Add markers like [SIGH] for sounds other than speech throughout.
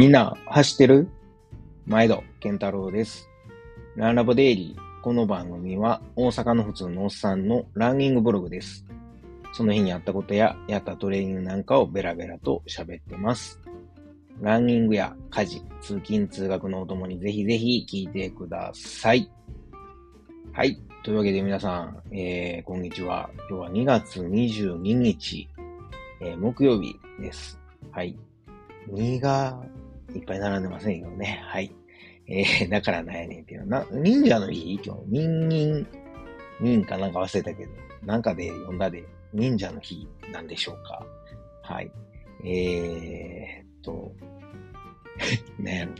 みんな、走ってる？毎度、健太郎です。ランラボデイリー。この番組は、大阪の普通のおっさんのランニングブログです。その日にあったことや、やったトレーニングなんかをベラベラと喋ってます。ランニングや家事、通勤通学のお供にぜひぜひ聞いてください。はい。というわけで皆さん、えー、こんにちは。今日は2月22日、えー木曜日です。はい。2がいっぱい並んでませんよね。はい。えー、[LAUGHS] だからなんやねんっていうのは、な、忍者の日？今日、忍忍、忍かなんか忘れたけど、なんかで読んだで、忍者の日なんでしょうか。はい。えーっと、[LAUGHS] なんやろ。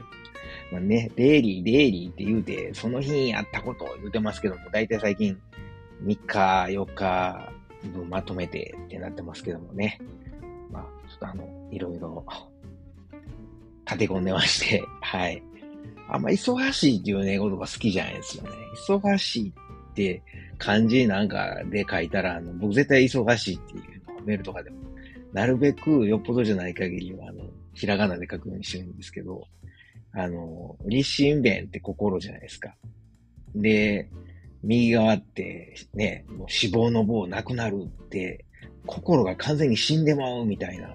まあね、デイリー、デイリーって言うて、その日にやったことを言うてますけども、だいたい最近、3日、4日分まとめてってなってますけどもね。まあ、ちょっとあの、いろいろ、立て込んでまして、[LAUGHS] はい。あんま忙しいっていうね、ことが好きじゃないですよね。忙しいって漢字なんかで書いたら、あの、僕絶対忙しいっていうのをメールとかでも、なるべくよっぽどじゃない限りは、あの、ひらがなで書くようにしてるんですけど、あの、立身弁って心じゃないですか。で、右側ってね、もう死亡の棒なくなるって、心が完全に死んでまうみたいな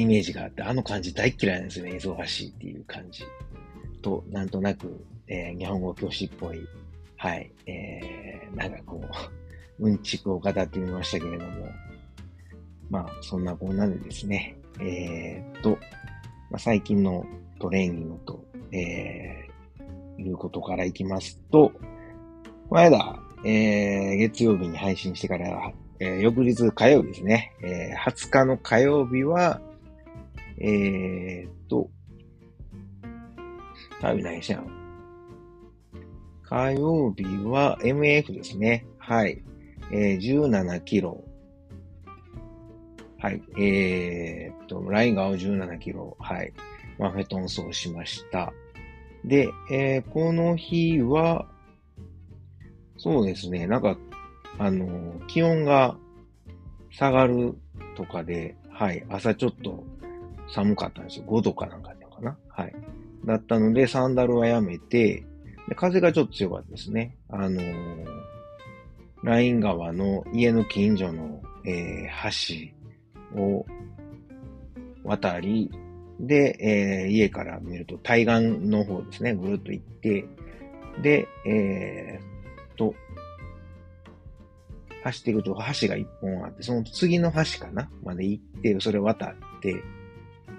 イメージがあって、あの感じ大嫌いなんですよね。忙しいっていう感じ。と、なんとなく、えー日本語教師っぽい、はい、えー、なんかこう、[LAUGHS] うんちくを語ってみましたけれども、まあ、そんなこんなでですね、えーっと、まあ、最近のトレーニングと、えー、いうことからいきますと、この間、えー、月曜日に配信してから、えー翌日火曜日ですね、えー20日の火曜日は、えーっと、火曜日何してんの火曜日は MF ですね。はい。えー17キロ。はい。えーっと、ラインが青17キロ。はい。マフェトン走しました。で、えーこの日は、そうですね、なんか、あの、気温が下がるとかで、はい、朝ちょっと寒かったんですよ。5度かなんかだったかな。はい。だったので、サンダルはやめて、で風がちょっと強かったですね。あのーライン川の家の近所の、えー橋を渡り、で、えー家から見ると対岸の方ですね、ぐるっと行って、で、えーっと、走っていくと橋が一本あって、その次の橋かな？まで行って、それ渡って、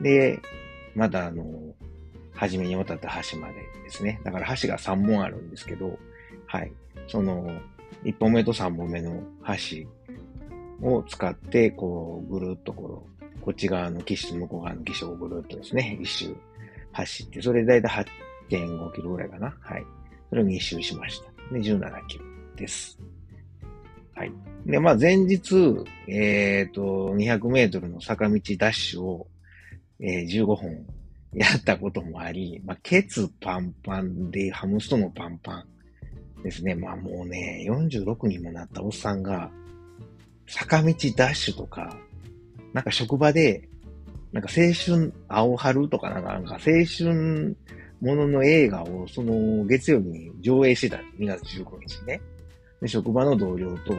で、またあの、初めに渡った橋までですね。だから橋が3本あるんですけど、はい。その、1本目と3本目の橋を使って、こう、ぐるっとこう、こっち側の岸と向こう側の岸をぐるっとですね、一周走って、それでだいたい8.5キロぐらいかな。はい。それを2周しました。で、17キロです。はい。で、まあ前日、えっ、と、200メートルの坂道ダッシュを、えー15本やったこともあり、まあ、ケツパンパンでハムストもパンパンですね。まあもうね、46にもなったおっさんが、坂道ダッシュとか、なんか職場で、なんか青春青春とかなんか、青春ものの映画をその月曜日に上映してた。2月15日ね。で、職場の同僚と、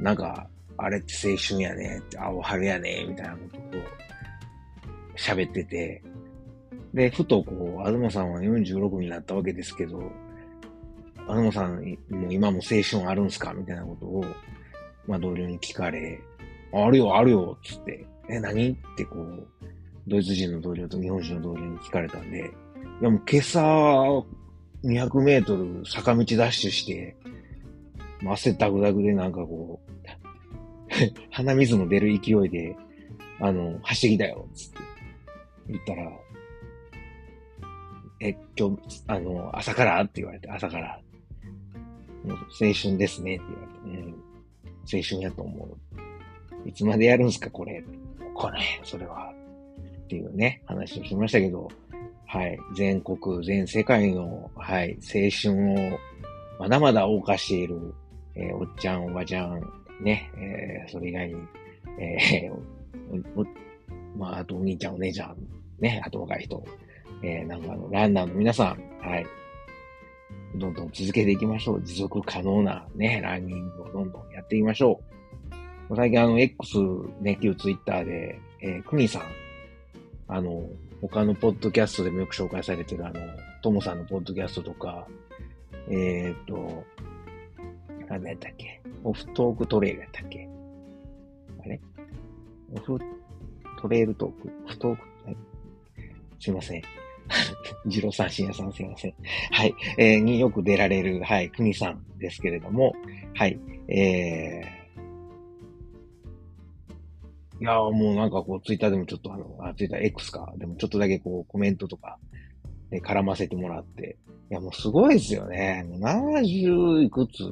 なんか、あれって青春やね、青春やねみたいなことを喋ってて、で、ふとこう、東さんは46になったわけですけど、東さん、もう今も青春あるんすか？みたいなことを、まあ同僚に聞かれ、あるよ、あるよ、つって、え、何？ってこう、ドイツ人の同僚と日本人の同僚に聞かれたんで、いやもう今朝、200メートル坂道ダッシュして、もう汗ダグダグでなんかこう、[LAUGHS] 鼻水の出る勢いで、あの、走ってきたよ、つって。言ったら、え、今日、あの、朝からって言われて、朝から。もう青春ですねって言われて、うん、青春やと思う。いつまでやるんすか、これ。これ、それは。っていうね、話をしましたけど、はい。全国、全世界の、はい、青春を、まだまだ謳歌している、えーおっちゃん、おばちゃん、ね、えーそれ以外に、えーおおまあ、あとお兄ちゃん、お姉ちゃんね、あと若い人、えー、なんかあの、ランナーの皆さん、はい。どんどん続けていきましょう。持続可能なね、ランニングをどんどんやっていきましょう。最近あの、X ね、旧 Twitter で、えー、クニさん、あの、他のポッドキャストでもよく紹介されてるあの、トモさんのポッドキャストとか、えっ、ー、と、何やったっけ？オフトークトレイルやったっけ？あれ？オフトレイルトークフトーク、はい、すいません。ジロー三振屋さんすいません。はい。えー、によく出られる、はい、国さんですけれども、はい。えー、いやもうなんかこう、ツイッターでもちょっとあの、あ、ツイッター X か、でもちょっとだけこう、コメントとか、で、絡ませてもらって、いや、もうすごいですよね。もう70いくつ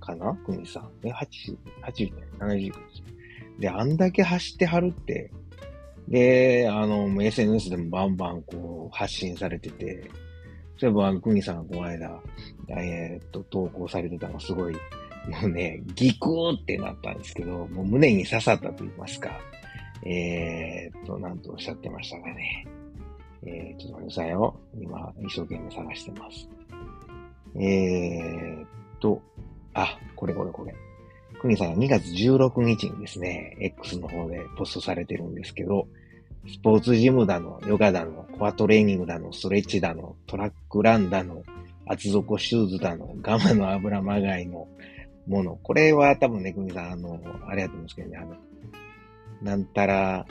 かな国さん。え、80、80、70いくつ？で、あんだけ走ってはるって、で、あの、SNS でもバンバンこう発信されてて、そういえば、あの、クミさんがこの間、えー、っと、投稿されてたのすごい、もうね、ギクーってなったんですけど、もう胸に刺さったと言いますか、えー、っと、なんとおっしゃってましたかね。えー、ちょっと待ってくださいよ。今、一生懸命探してます。えー、っと、あ、これこれこれ。クニさんが2月16日にですね、X の方でポストされてるんですけど、スポーツジムだの、ヨガだの、コアトレーニングだの、ストレッチだの、トラックランだの、厚底シューズだの、ガマの油まがいのもの。これは多分ね、クニさん、あの、あれやと思うんですけどね、あの、なんたら、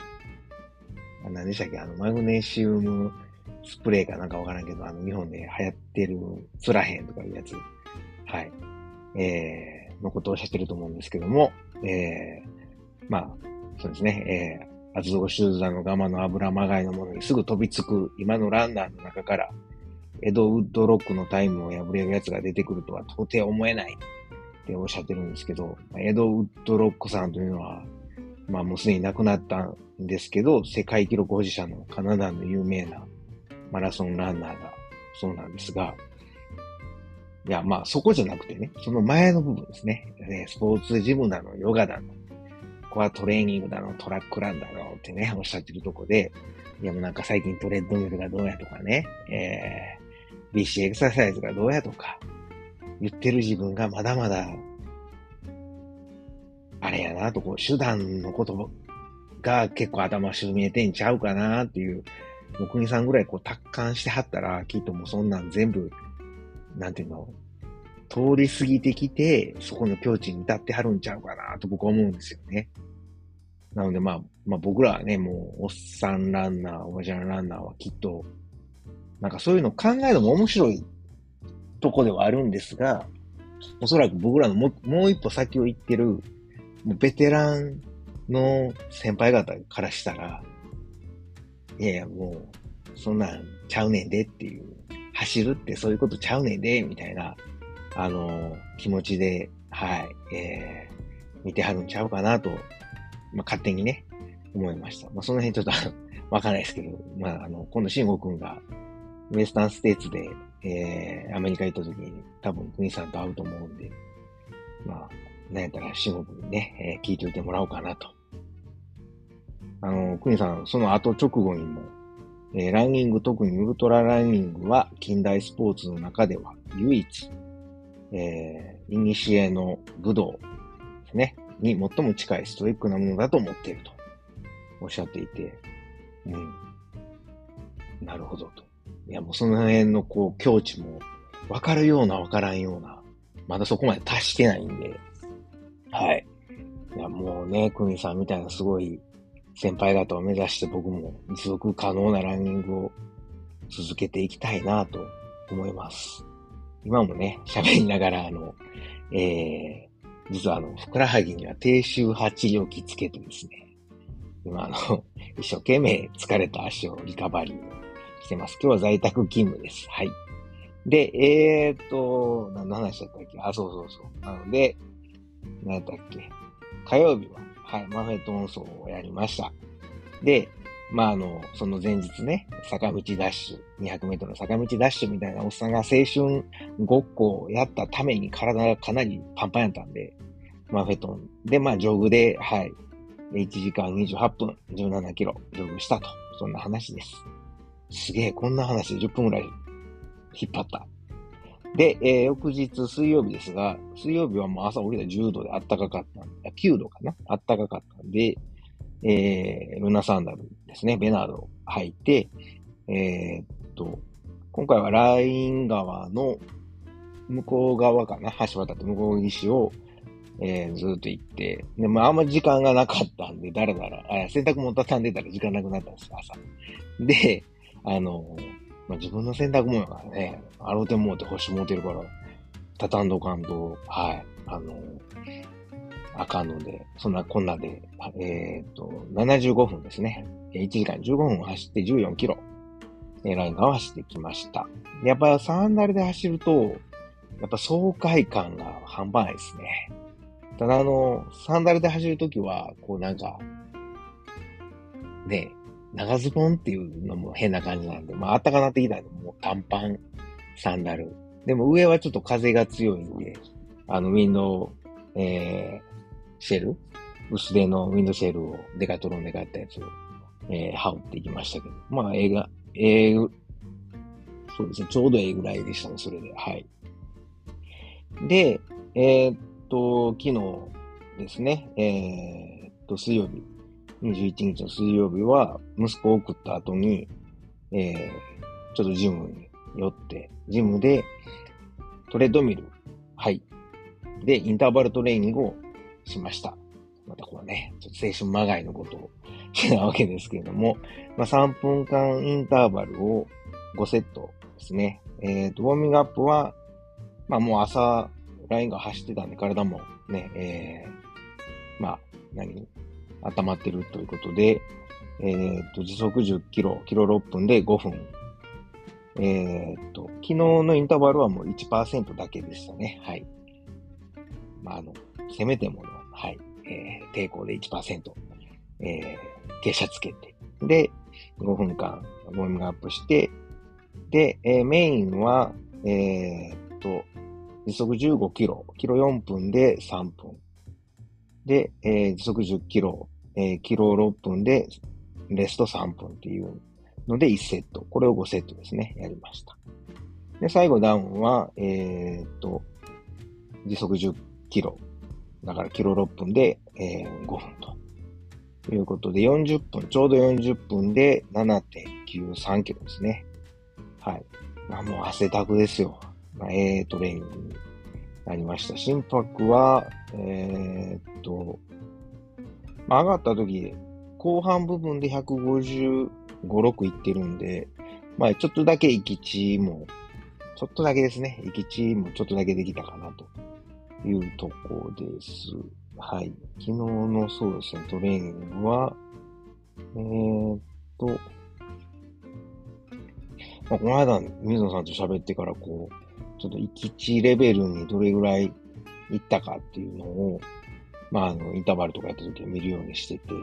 何でしたっけ、あの、マグネシウムスプレーかなんかわからんけど、あの、日本で流行ってる、ツラヘンとかいうやつ。はい。えー、のことをおっしゃってると思うんですけども、えー、まあ、そうですね、えー、厚底シューズのガマの油まがいのものにすぐ飛びつく今のランナーの中から、エドウッドロックのタイムを破れる奴が出てくるとは到底思えないっておっしゃってるんですけど、エドウッドロックさんというのは、まあもうすでに亡くなったんですけど、世界記録保持者のカナダの有名なマラソンランナーがそうなんですが、いや、まあそこじゃなくてね、その前の部分ですね。ねスポーツジムだの、ヨガだの、コアトレーニングだの、トラックランだのってね、おっしゃってるとこで、いやもうなんか最近トレッドミルがどうやとかね、えー、BC エクササイズがどうやとか、言ってる自分がまだまだ、あれやなと、こう、手段のことが結構頭し見えてんちゃうかなっていう、もう国さんぐらいこう達観してはったら、きっともうそんなん全部なんていうの、通り過ぎてきて、そこの境地に至ってはるんちゃうかなと僕は思うんですよね。なのでまあ、まあ僕らはね、もう、おっさんランナー、おばちゃんランナーはきっと、なんかそういうの考えるのも面白いとこではあるんですが、おそらく僕らのももう一歩先を行ってる、もうベテランの先輩方からしたら、いやいやもう、そんなんちゃうねんでっていう走るってそういうことちゃうねんで、みたいな、あの、気持ちで、はい、えー、見てはるんちゃうかなと、まあ、勝手にね、思いました。まあ、その辺ちょっと [LAUGHS] わかんないですけど、まあ、あの、今度、慎吾くんが、ウエスタンステーツで、えー、アメリカ行った時に、多分、国さんと会うと思うんで、まあ、なんやったら、慎吾くんにね、えー、聞いておいてもらおうかなと。あの、国さん、その後直後にも、えー、ランニング、特にウルトラランニングは近代スポーツの中では唯一、えー、イニシエの武道ですね、に最も近いストイックなものだと思っているとおっしゃっていて、うん。なるほどと。いや、もうその辺のこう境地もわかるようなわからんような、まだそこまで達してないんで、はい。いや、もうね、クミさんみたいなすごい先輩方を目指して僕も持続可能なランニングを続けていきたいなと思います。今もね、喋りながら、あの、えー、実はあの、ふくらはぎには低周波治療器つけてですね、今あの、[LAUGHS] 一生懸命疲れた足をリカバリーしてます。今日は在宅勤務です。はい。で、えー、っと、何の話だったっけあ、そうそうそう。なので、何だっけ火曜日ははい、マフェット音奏をやりました。で、まあ、あの、その前日ね、坂道ダッシュ、200メートルの坂道ダッシュみたいなおっさんが青春ごっこをやったために体がかなりパンパンやったんで、マフェトンで、まあ、ジョグで、はい、1時間28分、17キロ、ジョグしたと。そんな話です。すげえ、こんな話10分ぐらい引っ張った。で、えー、翌日水曜日ですが、水曜日はもう朝起きたら10度で暖かかったんで、9度かな。暖かかったんで、えー、ルナサンダルですね、ベナードを履いて、えー、っと、今回はライン川の向こう側かな、橋渡って向こう岸を、えー、ずっと行って、で、まあ、んまり時間がなかったんで、だらだら、あ洗濯物畳んでたら時間なくなったんです、朝。で、あの、まあ、自分の洗濯物がね、あろうてもうて星もうてるから、畳んどかんと、はい、あの、あかんので、そんなこんなで、えっ、と、75分ですね。1時間15分走って14キロ、えー、ライン側走ってきました。やっぱりサンダルで走ると、やっぱ爽快感が半端ないですね。ただあの、サンダルで走るときは、こうなんか、ね、長ズボンっていうのも変な感じなんで、まあ暖かなってきたんで、もう短パン、サンダル。でも上はちょっと風が強いんで、あの、ウィンドウ、えー、シェル薄手のウィンドシェルをデカトロンで買ったやつを、えー、羽織っていきましたけど。まあ、映画、えー、そうですね、ちょうどええぐらいでしたね、それで。はい。で、えー、っと、昨日ですね、えー、っと、水曜日、21日の水曜日は、息子を送った後に、えー、ちょっとジムに寄って、ジムでトレッドミル、はい。で、インターバルトレーニングをしました。またこれね、ちょっと青春まがいのことをしてたわけですけれども、まあ、3分間インターバルを5セットですね。えっ、ー、と、ウォーミングアップは、まあもう朝、ラインが走ってたんで体もね、えー、まあ、何温まってるということで、えっ、と、時速10キロ、キロ6分で5分。えっ、と、昨日のインターバルはもう1%だけでしたね。はい。まあ、あの、せめてもの、はい、えー、抵抗で1%、えー、傾斜つけて、で、5分間、ウォーミングアップして、で、えー、メインは、えー、っと、時速15キロ、キロ4分で3分。で、えー、時速10キロ、え、キロ6分で、レスト3分っていうので1セット。これを5セットですね、やりました。で、最後ダウンは、えー、っと、時速10キロ。だからキロ6分で、えー、5分と。いうことで、40分、ちょうど40分で7.93キロですね。はい。まあもう汗だくですよ。まあ、ええトレーニングになりました。心拍は、えー、っと、まあ、上がった時、後半部分で155、6いってるんで、まあちょっとだけ行き地も、ちょっとだけですね。行き地もちょっとだけできたかなというとこです。はい。昨日のそうですね、トレーニングは、えー、っと、まあ、この間、水野さんと喋ってから、こう、ちょっと行き地レベルにどれぐらい行ったかっていうのを、まあ、あの、インターバルとかやった時は見るようにしてて、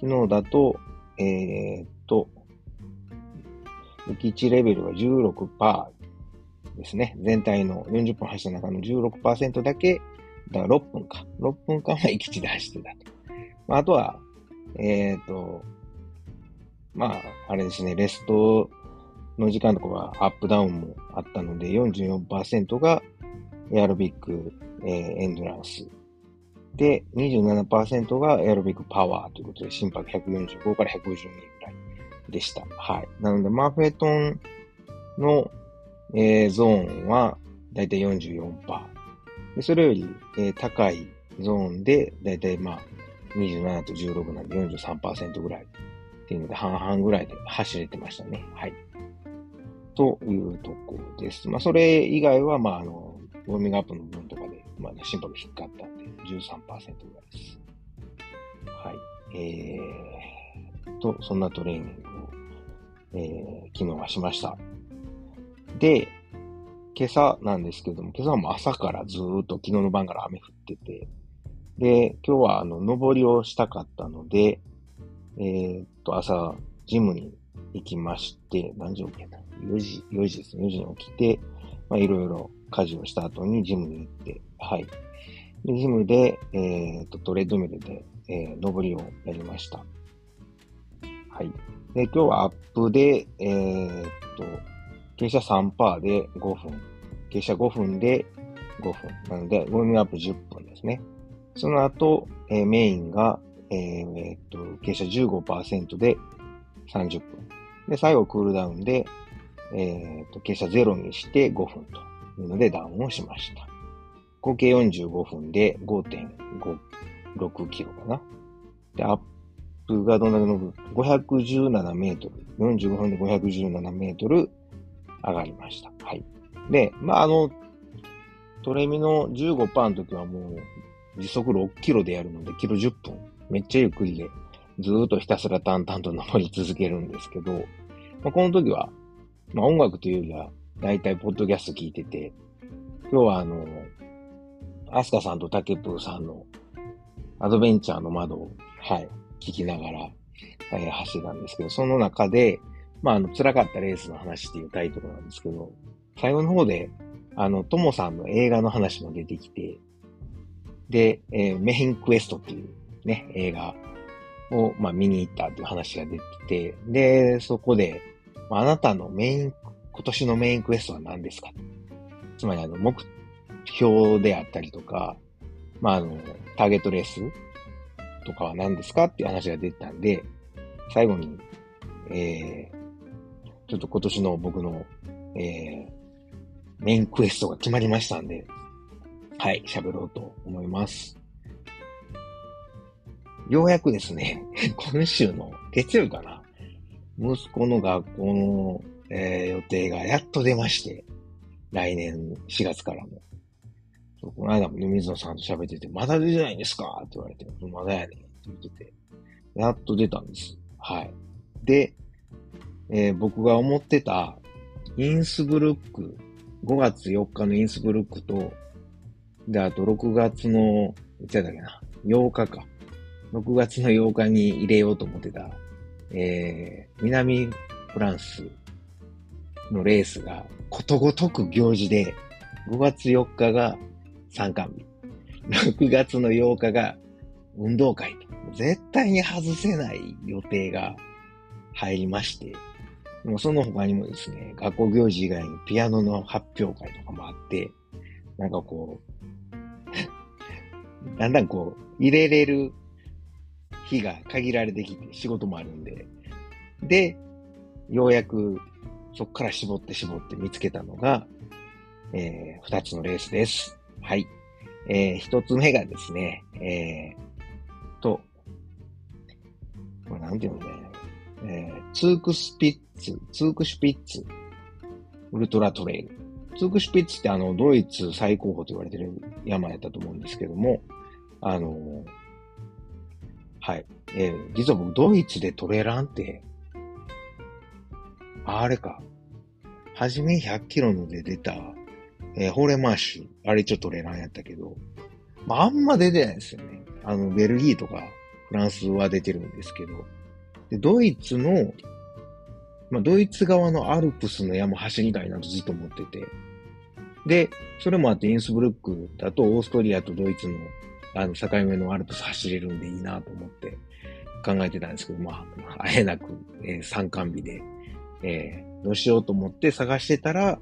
昨日だと、えー、っと、行き地レベルが16%ですね。全体の40分走った中の16%だけ、だから6分か。6分間は行き地で走ってたと。まあ、あとは、えっ、と、まあ、あれですね、レストの時間とかはアップダウンもあったので、44%がエアロビック、えー、エンドランス。で、27%がエアロビックパワーということで、心拍145から152ぐらいでした。はい。なので、マーフェトンの、えー、ゾーンはだいたい44%。でそれより、えー、高いゾーンで、だいたいまあ、27と16なんで43%ぐらいっていうので、半々ぐらいで走れてましたね。はい。というところです。まあ、それ以外は、まあ、あの、ウォーミングアップの部分とかで、まあ、ね、心拍が低かったんで、13%ぐらいです。はい。えー、と、そんなトレーニングを、えー、昨日はしました。で、今朝なんですけども、今朝も朝からずーっと昨日の晩から雨降ってて、で、今日はあの、登りをしたかったので、えー、っと、朝、ジムに行きまして、何時起きた ?4 時、4時ですね。4時に起きて、まあ、いろいろ家事をした後にジムに行って、はい。でジムで、えー、っと、トレッドミルで、えー、登りをやりました。はい。で、今日はアップで、えー、っと、傾斜3%で5分。傾斜5分で5分。なので、ウォーミングアップ10分ですね。その後、えー、メインが、えー、えー、っと、傾斜15%で30分。で、最後クールダウンで、えー、っと、傾斜0にして5分とのでダウンをしました。合計45分で5.56キロかな。で、アップがどんだけ伸ぶ ?517 メートル。45分で517メートル上がりました。はい。で、まあ、あの、トレミの15%の時はもう時速6キロでやるので、キロ10分。めっちゃゆっくりで、ずーっとひたすら淡々と登り続けるんですけど、まあ、この時は、まあ、音楽というよりは、だいたいポッドキャスト聞いてて、今日はあの、アスカさんとタケプーさんのアドベンチャーの窓を、はい、聞きながら、えー、走ったんですけど、その中で、まあ、あの、辛かったレースの話っていうタイトルなんですけど、最後の方で、あの、トモさんの映画の話も出てきて、で、えー、メインクエストっていうね、映画を、まあ、見に行ったっていう話が出てきて、で、そこで、あなたのメイン、今年のメインクエストは何ですか？つまり、あの、目標であったりとか、まあ、あの、ターゲットレースとかは何ですかっていう話が出てたんで、最後に、えー、ちょっと今年の僕の、えー、メインクエストが決まりましたんで、はい、喋ろうと思います。ようやくですね、[LAUGHS] 今週の月曜日かな、息子の学校の、えー、予定がやっと出まして、来年4月からも。この間も、水野さんと喋ってて、まだ出てないんですか？って言われて、まだやねんって言ってて、やっと出たんです。はい。で、えー、僕が思ってた、インスブルック、5月4日のインスブルックと、で、あと6月の、いつやったっけな、8日か。6月の8日に入れようと思ってた、えー、南フランスのレースがことごとく行事で、5月4日が参観日、6月の8日が運動会と、絶対に外せない予定が入りまして、でもその他にもですね、学校行事以外にピアノの発表会とかもあって、なんかこう、[LAUGHS] だんだんこう、入れれる日が限られてきて、仕事もあるんで。で、ようやくそこから絞って絞って見つけたのが、えー、二つのレースです。はい。えー、一つ目がですね、えー、と、これなんていうのね、えー、ツークスピッツ、ツークシュピッツ、ウルトラトレイル。ツークシュピッツってあの、ドイツ最高峰と言われてる山やったと思うんですけども、あのはい。えー、実は僕、ドイツでトレランって、あれか。はじめ100キロので出た、えー、ホーレマーシュ。あれちょっとレランやったけど、まあ、あんま出てないですよね。あの、ベルギーとかフランスは出てるんですけど、でドイツの、まあ、ドイツ側のアルプスの山走りたいなとずっと思ってて、で、それもあってインスブルックだとオーストリアとドイツのあの、境目のアルプス走れるんでいいなと思って考えてたんですけど、まあ、あえなく、えー、参観日で、えー、どうしようと思って探してたら、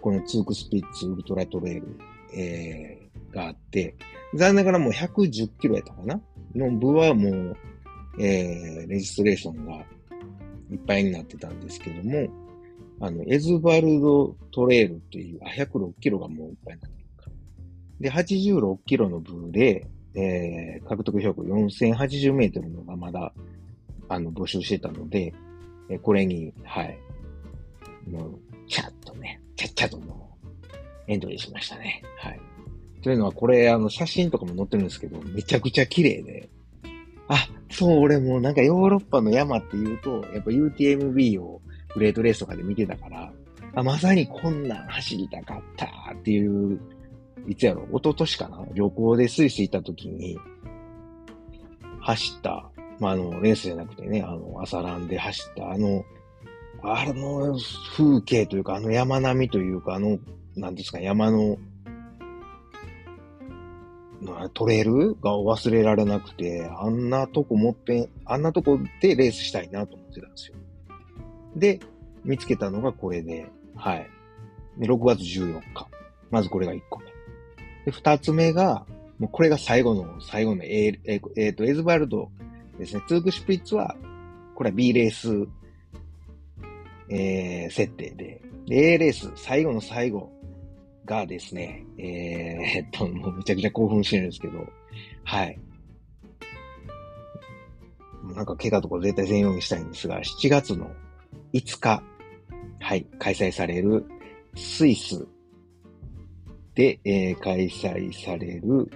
このツークスピッツウルトラトレイル、えー、があって、残念ながらもう110キロやったかな？の部はもう、えー、レジストレーションがいっぱいになってたんですけども、あの、エズバルドトレイルっていう、あ、106キロがもういっぱいになってるか。らで、86キロの部で、えー、獲得標高4080メートルのがまだ、あの、募集してたので、えー、これに、はい、もう、ちゃっとね、ちゃっちゃともう、エントリーしましたね。はい。というのは、これ、あの、写真とかも載ってるんですけど、めちゃくちゃ綺麗で、あ、そう、俺もなんかヨーロッパの山って言うと、やっぱ UTMB をグレートレースとかで見てたから、あ、まさにこんなん走りたかったっていういつやろ、一昨年かな旅行でスイス行った時に、走った、まあ、あの、レースじゃなくてね、あの、朝ランで走った、あの、あの風景というか、あの山並みというか、あの、なんですか、山の、トレイルが忘れられなくて、あんなとこもっぺん、あんなとこでレースしたいなと思ってたんですよ。で、見つけたのがこれで、はい。で、6月14日。まずこれが1個目。で、2つ目が、もうこれが最後の、最後の、えー、えー、えー、と、エズバルドですね。ツークシュプリッツは、これは B レース、えー、設定で、A レース、最後の最後がですね、えー、えっと、もうめちゃくちゃ興奮してるんですけど、はい。なんか怪我とか絶対全用にしたいんですが、7月の5日、はい、開催されるスイスで、えー、開催される、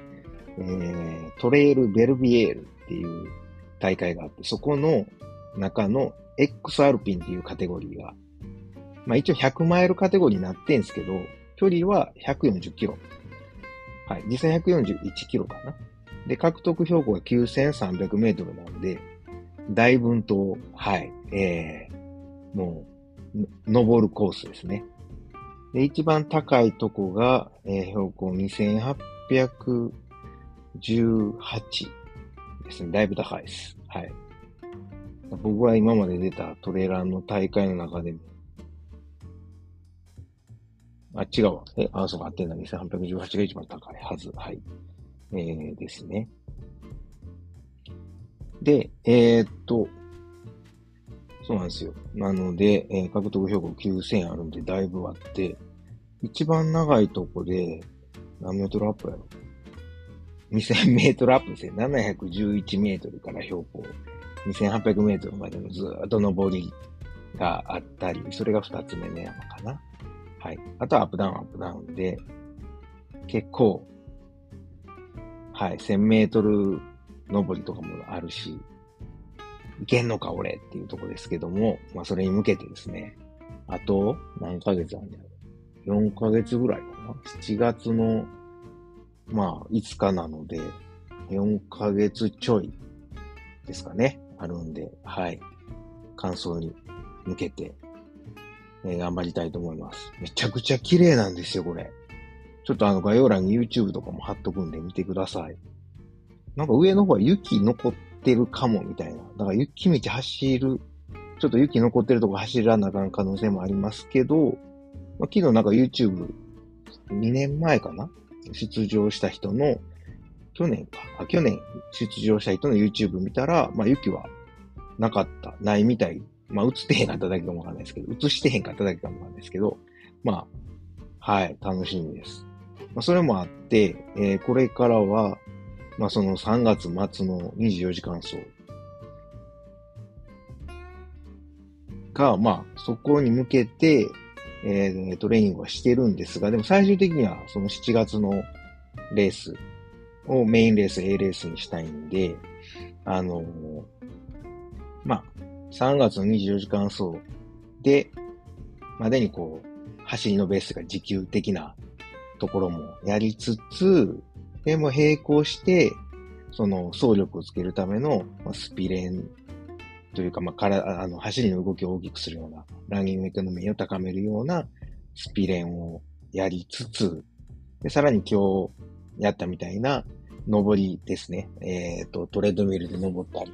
えー、トレイル・ベルビエールっていう大会があって、そこの中の X アルピンっていうカテゴリーが、まあ一応100マイルカテゴリーになってんすけど、距離は140キロ。はい。実際141キロかな。で、獲得標高が9300メートルなんで、大分と、はい、えー、もう、登るコースですね。で、一番高いとこが、えー、標高2818ですね。だいぶ高いです。はい。僕は今まで出たトレーラーの大会の中でも、あ、違うわ。え、あ、そうか、合ってんだ。2818が一番高いはず。はい。えー、ですね。で、えー、っと、そうなんですよ。なので、えー、獲得標高9000あるんで、だいぶあって、一番長いとこで、何メートルアップやろ ?2000 メートルアップですね。711メートルから標高2800メートルまでのずっと登りがあったり、それが二つ目の山かな。はい。あとはアップダウン、アップダウンで、結構、はい、1000メートル登りとかもあるし、いけんのか俺っていうとこですけども、まあそれに向けてですね、あと何ヶ月あるんだろう。4ヶ月ぐらいかな。7月の、まあ5日なので、4ヶ月ちょいですかね。あるんで、はい。感想に向けて、えー、頑張りたいと思います。めちゃくちゃ綺麗なんですよ、これ。ちょっとあの概要欄に YouTube とかも貼っとくんで見てください。なんか上の方は雪残ってるかもみたいな。だから雪道走る、ちょっと雪残ってるとこ走らなあかん可能性もありますけど、まあ、昨日なんか YouTube、2年前かな出場した人の去年か。あ、去年出場した人の YouTube 見たら、まあ雪はなかった、ないみたい。まあ映ってへんかっただけかもわかんないですけど、映してへんかっただけかもわかんないですけど、まあ、はい、楽しみです。まあそれもあって、えー、これからは、まあその3月末の24時間走が、まあそこに向けて、えー、トレーニングはしてるんですが、でも最終的にはその7月のレースをメインレース、A レースにしたいんで、あのー、まあ、3月の24時間走で、までにこう、走りのベースが持久的なところもやりつつ、でも並行して、その走力をつけるための、スピレンというか、まあ、からあの走りの動きを大きくするような、ランニングエコノミーを高めるようなスピレンをやりつつ、でさらに今日やったみたいな、登りですね。えっ、ー、と、トレッドミルで登ったり、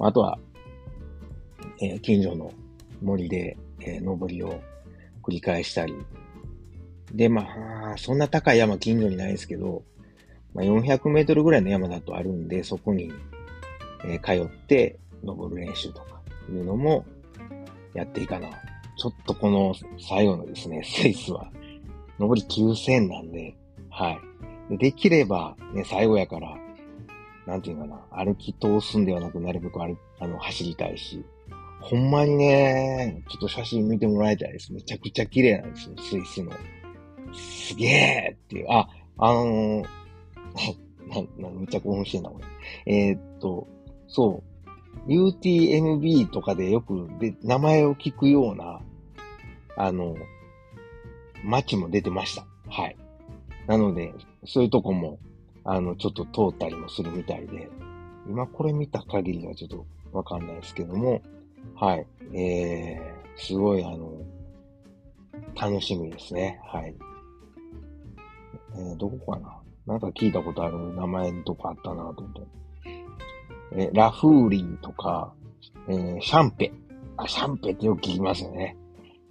あとは、えー、近所の森で、えー、登りを繰り返したり。で、まあ、そんな高い山近所にないですけど、まあ、400メートルぐらいの山だとあるんで、そこに、えー、通って登る練習とかいうのもやっていいかな。ちょっとこの最後のですね、スイスは、登り9000なんで、はい。できれば、ね、最後やから、なんていうかな、歩き通すんではなく、なるべく歩あの走りたいし、ほんまにね、ちょっと写真見てもらいたいです。めちゃくちゃ綺麗なんですよ、スイスの。すげえっていう、あ、あのー、[LAUGHS] な、な、めっちゃ興奮してんな、俺。えー、っと、そう、UTMB とかでよくで名前を聞くような、あの、街も出てました。はい。なので、そういうとこも、あの、ちょっと通ったりもするみたいで、今これ見た限りはちょっとわかんないですけども、はい。えー、すごいあの、楽しみですね。はい。えー、どこかな？なんか聞いたことある名前とこあったなと思って。えー、ラフーリーとか、えー、シャンペ。あ、シャンペってよく聞きますよね。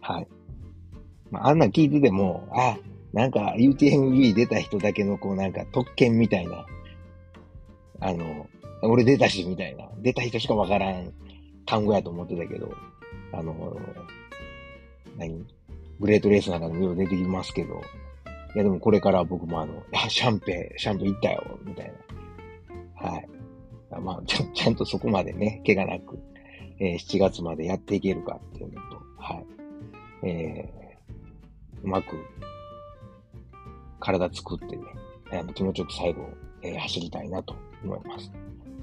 はい。まあ、あんな聞いてても、あ、なんか UTMB 出た人だけのこうなんか特権みたいな、あの、俺出たしみたいな、出た人しかわからん単語やと思ってたけど、あの、何？グレートレースなんかでもよう出てきますけど、いやでもこれから僕もあの、あ、シャンペ、シャンペ行ったよ、みたいな。はい。まあ、ちゃ [LAUGHS] ちゃんとそこまでね、怪我なく、えー、7月までやっていけるかっていうのと、はい。えー、うまく、体作ってね、あの気持ちよく最後、えー、走りたいなと思います。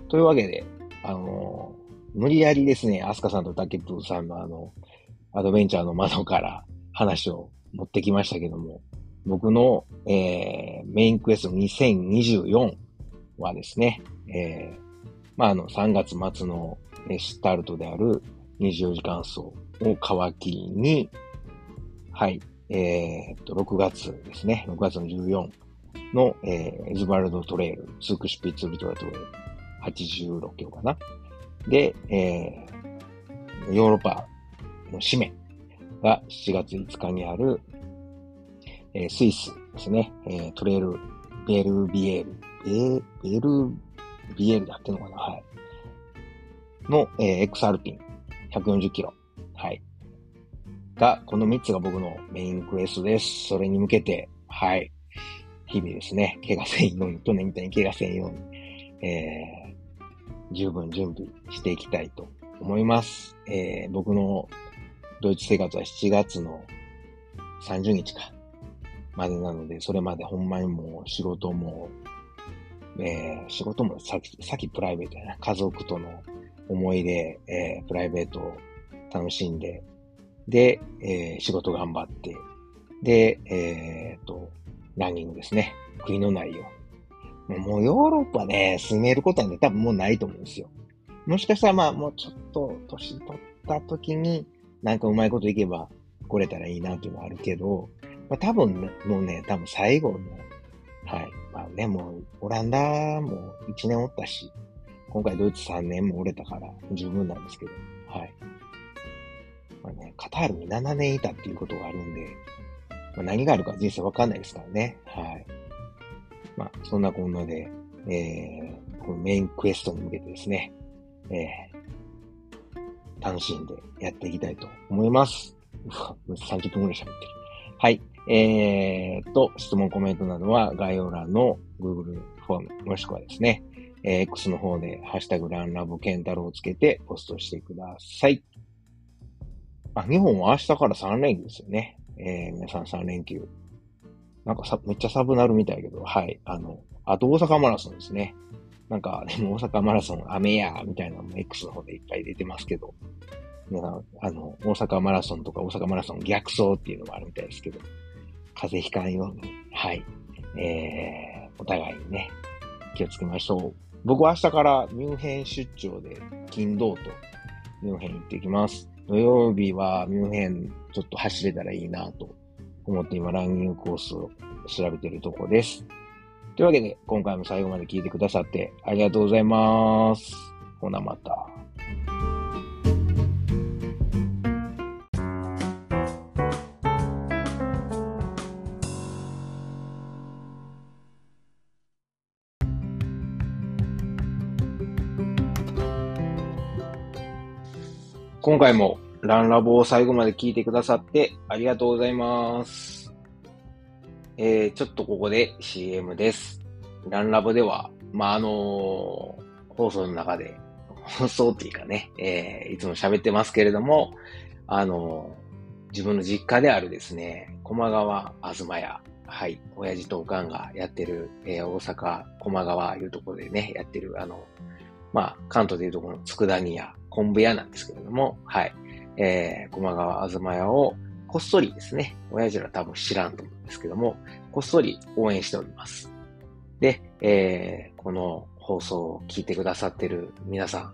というわけで、あのー、無理やりですね、アスカさんとタケプーさんのあの、アドベンチャーの窓から話を持ってきましたけども、僕の、えー、メインクエスト2024はですね、えー、まあ、あの、3月末のスタルトである24時間走を皮切りに、はい、えー、っと、6月ですね、6月の14の、えー、エズバルドトレイル、ツークシュピッツウルトラトレイル、86キロかな。で、えー、ヨーロッパの締めが7月5日にある、えー、スイスですね、えー、トレイル、ベルビエール、ベベルビエールだってのかなはい。の、えー、X アルピン、140キロ。はい。が、この3つが僕のメインクエストです。それに向けて、はい。日々ですね、怪我せんように、去年みたいに怪我せんように、えー、十分準備していきたいと思います。えー、僕のドイツ生活は7月の30日か、までなので、それまでほんまにもう仕事も、えー、仕事もさっき、さっきプライベートやな、家族との思い出、えー、プライベートを楽しんで、で、えー、仕事頑張って、で、えー、と、ランニングですね。悔いのないよ。もうヨーロッパね、住めることはね、多分もうないと思うんですよ。もしかしたらまあ、もうちょっと年取った時に、なんかうまいこといけば来れたらいいなっていうのはあるけど、まあ多分ね、もうね、多分最後の、はい。ね、もうオランダも1年おったし、今回ドイツ3年も折れたから十分なんですけど、はい。まあね、カタールに7年いたっていうことがあるんで、まあ、何があるか人生わかんないですからね。はい。まあ、そんなこんなで、えー、このメインクエストに向けてですね、えー、楽しんでやっていきたいと思います。[LAUGHS] 30分くらい喋ってる。はい。えー、と、質問、コメントなどは概要欄の Google フォーム、もしくはですね、えー、X の方で、ハッシュタグランラボケンタロウをつけてポストしてください。あ、日本は明日から3連休ですよね。えー、皆さん3連休。なんかさ、めっちゃサブなるみたいだけど、はい。あの、あと大阪マラソンですね。なんか、でも大阪マラソン雨や、みたいなのも X の方でいっぱい出てますけど、皆さん、あの、大阪マラソンとか大阪マラソン逆走っていうのもあるみたいですけど、風邪ひかんように、はい。えー、お互いにね、気をつけましょう。僕は明日からミュンヘン出張で、金土とミュンヘン行ってきます。土曜日はミュンヘンちょっと走れたらいいなと思って今ランニングコースを調べてるとこです。というわけで今回も最後まで聞いてくださってありがとうございます。ほなまた。今回もランラボを最後まで聞いてくださってありがとうございます。えー、ちょっとここで CM です。ランラボでは、まあ、あのー、放送の中で、放送っていうかね、えー、いつも喋ってますけれども、あのー、自分の実家であるですね、駒川あずま屋、はい、親父とおかんがやってる、えー、大阪駒川いうところでね、やってる、あの、まあ、関東でいうとこの佃煮屋、昆布屋なんですけれども、はい。えー、駒川あずま屋をこっそりですね、親父ら多分知らんと思うんですけども、こっそり応援しております。で、えー、この放送を聞いてくださってる皆さ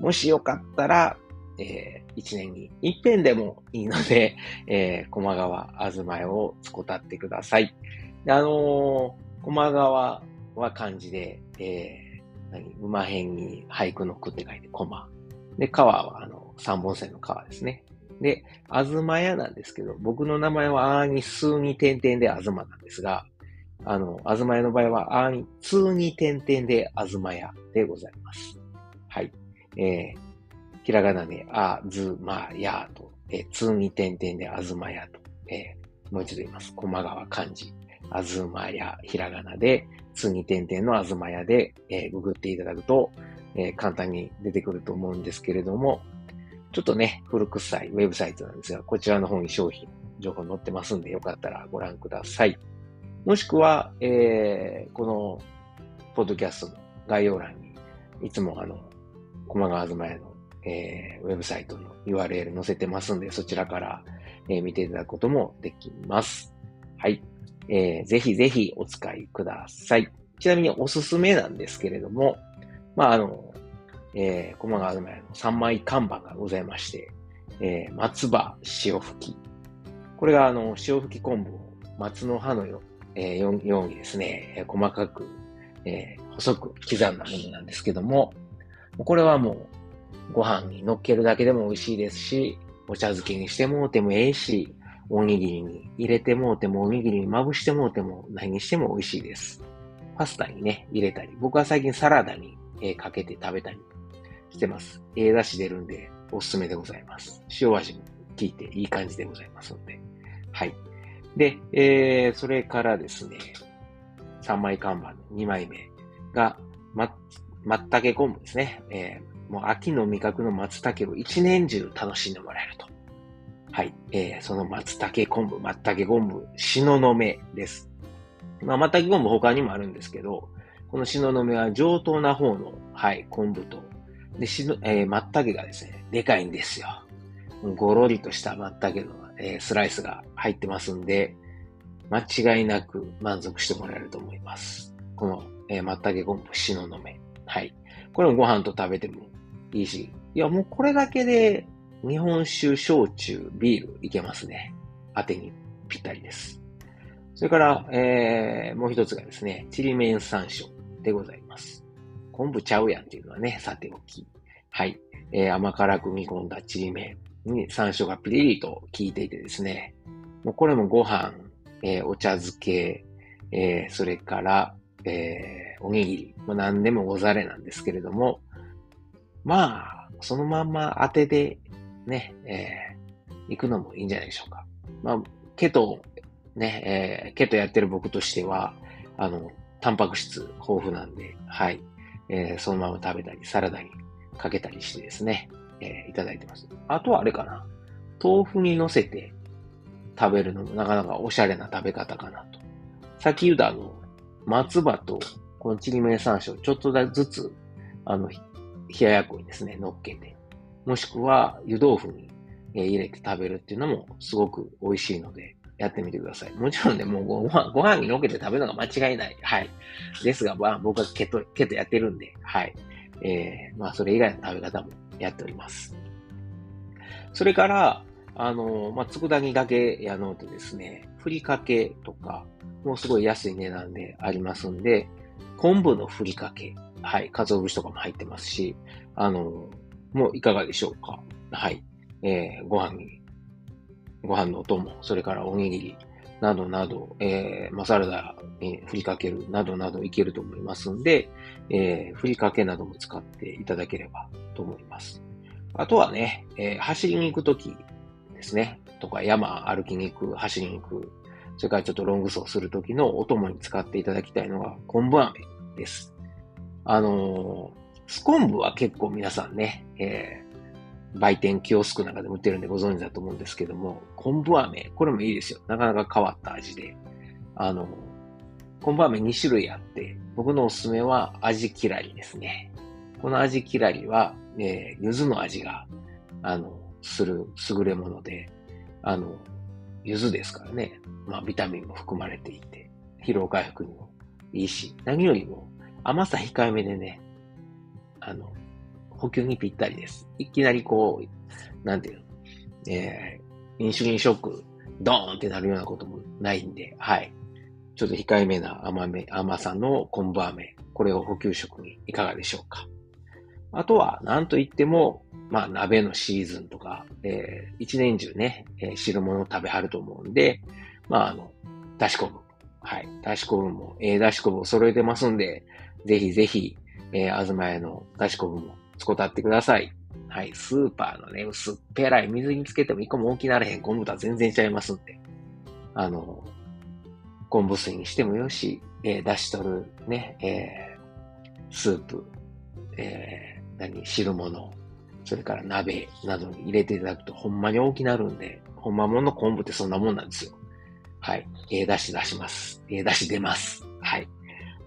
ん、もしよかったら、えー、一年に一遍でもいいので、[LAUGHS] えー、駒川あずま屋をつこたってください。あのー、駒川は漢字で、えー、何馬辺に俳句の句って書いて駒。で、川はあの、三本線の川ですね。で、あずま屋なんですけど、僕の名前はあーに数に点々であずまなんですが、あの、あずま屋の場合はあーに通に点々であずま屋でございます。はい。えー、ひらがなであずまやと、えー、通に点々であずまやと、えー、もう一度言います。駒川漢字。あずまや、ひらがなで、通に点々のあずまやで、えー、ググっていただくと、えー、簡単に出てくると思うんですけれども、ちょっとね、古臭いウェブサイトなんですが、こちらの方に商品、情報載ってますんで、よかったらご覧ください。もしくは、えー、この、ポッドキャストの概要欄に、いつもあの、駒川東屋の、えー、ウェブサイトの URL 載せてますんで、そちらから、えー、見ていただくこともできます。はい。えー、ぜひぜひお使いください。ちなみにおすすめなんですけれども、まあ、あの、えー、駒川沼屋の3枚看板がございまして、えー、松葉塩吹き。これがあの、塩吹き昆布を松の葉のよ,、えー、ようにですね、細かく、えー、細く刻んだものなんですけども、これはもう、ご飯に乗っけるだけでも美味しいですし、お茶漬けにしてもうてもええし、おにぎりに入れてもうても、おにぎりにまぶしてもうても、何にしても美味しいです。パスタにね、入れたり、僕は最近サラダに、えー、かけて食べたりしてます。ええ出汁出るんで、おすすめでございます。塩味も効いていい感じでございますので。はい。で、えー、それからですね、3枚看板の2枚目が、ま、松茸昆布ですね。えー、もう秋の味覚の松茸を一年中楽しんでもらえると。はい。えー、その松茸昆布、松茸昆布、しののめです。まあ、松茸昆布他にもあるんですけど、このしののめは上等な方の、はい、昆布とで、しの、えー、松茸がですね、でかいんですよ。ごろりとした松茸の、えー、スライスが入ってますんで、間違いなく満足してもらえると思います。この、えー、松茸昆布、しののめ。はい。これもご飯と食べてもいいし、いや、もうこれだけで日本酒、焼酎、ビールいけますね。当てにぴったりです。それから、えー、もう一つがですね、ちりめん山椒でございます。昆布ちゃうやんっていうのはね、さておき。はい。えー、甘辛く煮込んだちりめんに山椒がピリリと効いていてですね、もうこれもご飯、えー、お茶漬け、えー、それから、えー、おにぎり、まあ、何でもござれなんですけれども、まあ、そのまんま当てでね、えー、行くのもいいんじゃないでしょうか。まあ、ケト、ね、えー、ケトやってる僕としては、あの、タンパク質豊富なんで、はい。えー、そのまま食べたり、サラダにかけたりしてですね、えー、いただいてます。あとはあれかな。豆腐に乗せて食べるのもなかなかおしゃれな食べ方かなと。さっき言ったあの、松葉とこのちりめん山椒ちょっとずつ、あの、冷ややっこにですね、乗っけて、もしくは湯豆腐に入れて食べるっていうのもすごく美味しいので、やってみてください。もちろんね、もうご飯、ご飯にのけて食べるのが間違いない。はい。ですが、まあ、僕はケト、ケトやってるんで、はい。えー、まあ、それ以外の食べ方もやっております。それから、あの、まあ、佃煮だけやのうとですね、ふりかけとか、もうすごい安い値段でありますんで、昆布のふりかけ、はい、鰹節とかも入ってますし、あの、もいかがでしょうか。はい。えー、ご飯にご飯のお供、それからおにぎり、などなど、えー、マサラダに振りかけるなどなどいけると思いますんで、えー、ふりかけなども使っていただければと思います。あとはね、えー、走りに行くときですね、とか山歩きに行く、走りに行く、それからちょっとロング走するときのお供に使っていただきたいのが昆布飴です。あのー、ス昆布は結構皆さんね、え売店、キオスクなんかで売ってるんでご存知だと思うんですけども、昆布飴、これもいいですよ。なかなか変わった味で。あの、昆布飴2種類あって、僕のおすすめは味きらりですね。この味きらりは、えー、柚子の味が、あの、する優れもので、あの、柚子ですからね。まあ、ビタミンも含まれていて、疲労回復にもいいし、何よりも甘さ控えめでね、あの、補給にぴったりです。いきなりこう、なんていうの、えー、インシュリンショック、ドーンってなるようなこともないんで、はい。ちょっと控えめな甘め、甘さの昆布飴。これを補給食にいかがでしょうか。あとは、なんといっても、まあ、鍋のシーズンとか、えー、一年中ね、えー、汁物を食べはると思うんで、まあ、あの、だし昆布。はい。だし昆布も、えー、だし昆布を揃えてますんで、ぜひぜひ、えー、あずま屋のだし昆布も使ってってください。はい。スーパーのね、薄っぺらい水につけても一個も大きなれへん昆布とは全然ちゃいますんで。あの、昆布水にしてもよし、えー、出し取るね、えー、スープ、えー、何、汁物、それから鍋などに入れていただくとほんまに大きなるんで、ほんまもの昆布ってそんなもんなんですよ。はい。えー、出し出します。えー、出し出ます。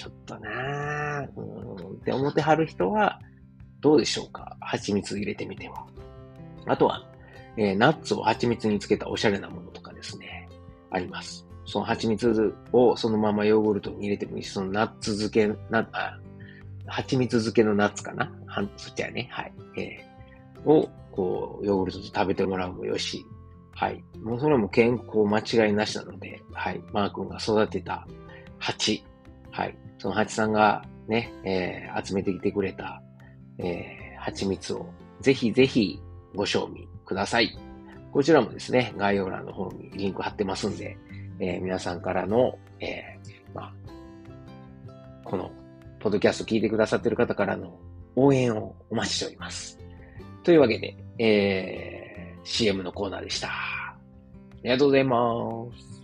ちょっとなぁ、うんって思ってはる人は、どうでしょうか？蜂蜜入れてみては。あとは、えー、ナッツを蜂蜜につけたおしゃれなものとかですね、あります。その蜂蜜をそのままヨーグルトに入れてもいいし、そのナッツ漬け、な、あ、蜂蜜漬けのナッツかな？はそっちはね、はい。えー、を、こう、ヨーグルトと食べてもらうもよし、はい。もうそれも健康間違いなしなので、はい。マー君が育てた蜂、はい。その蜂さんがね、えー、集めてきてくれたえー、蜂蜜をぜひぜひご賞味ください。こちらもですね、概要欄の方にリンク貼ってますんで、えー、皆さんからの、えー、まあ、この、ポッドキャスト聞いてくださってる方からの応援をお待ちしております。というわけで、えー、CM のコーナーでした。ありがとうございます。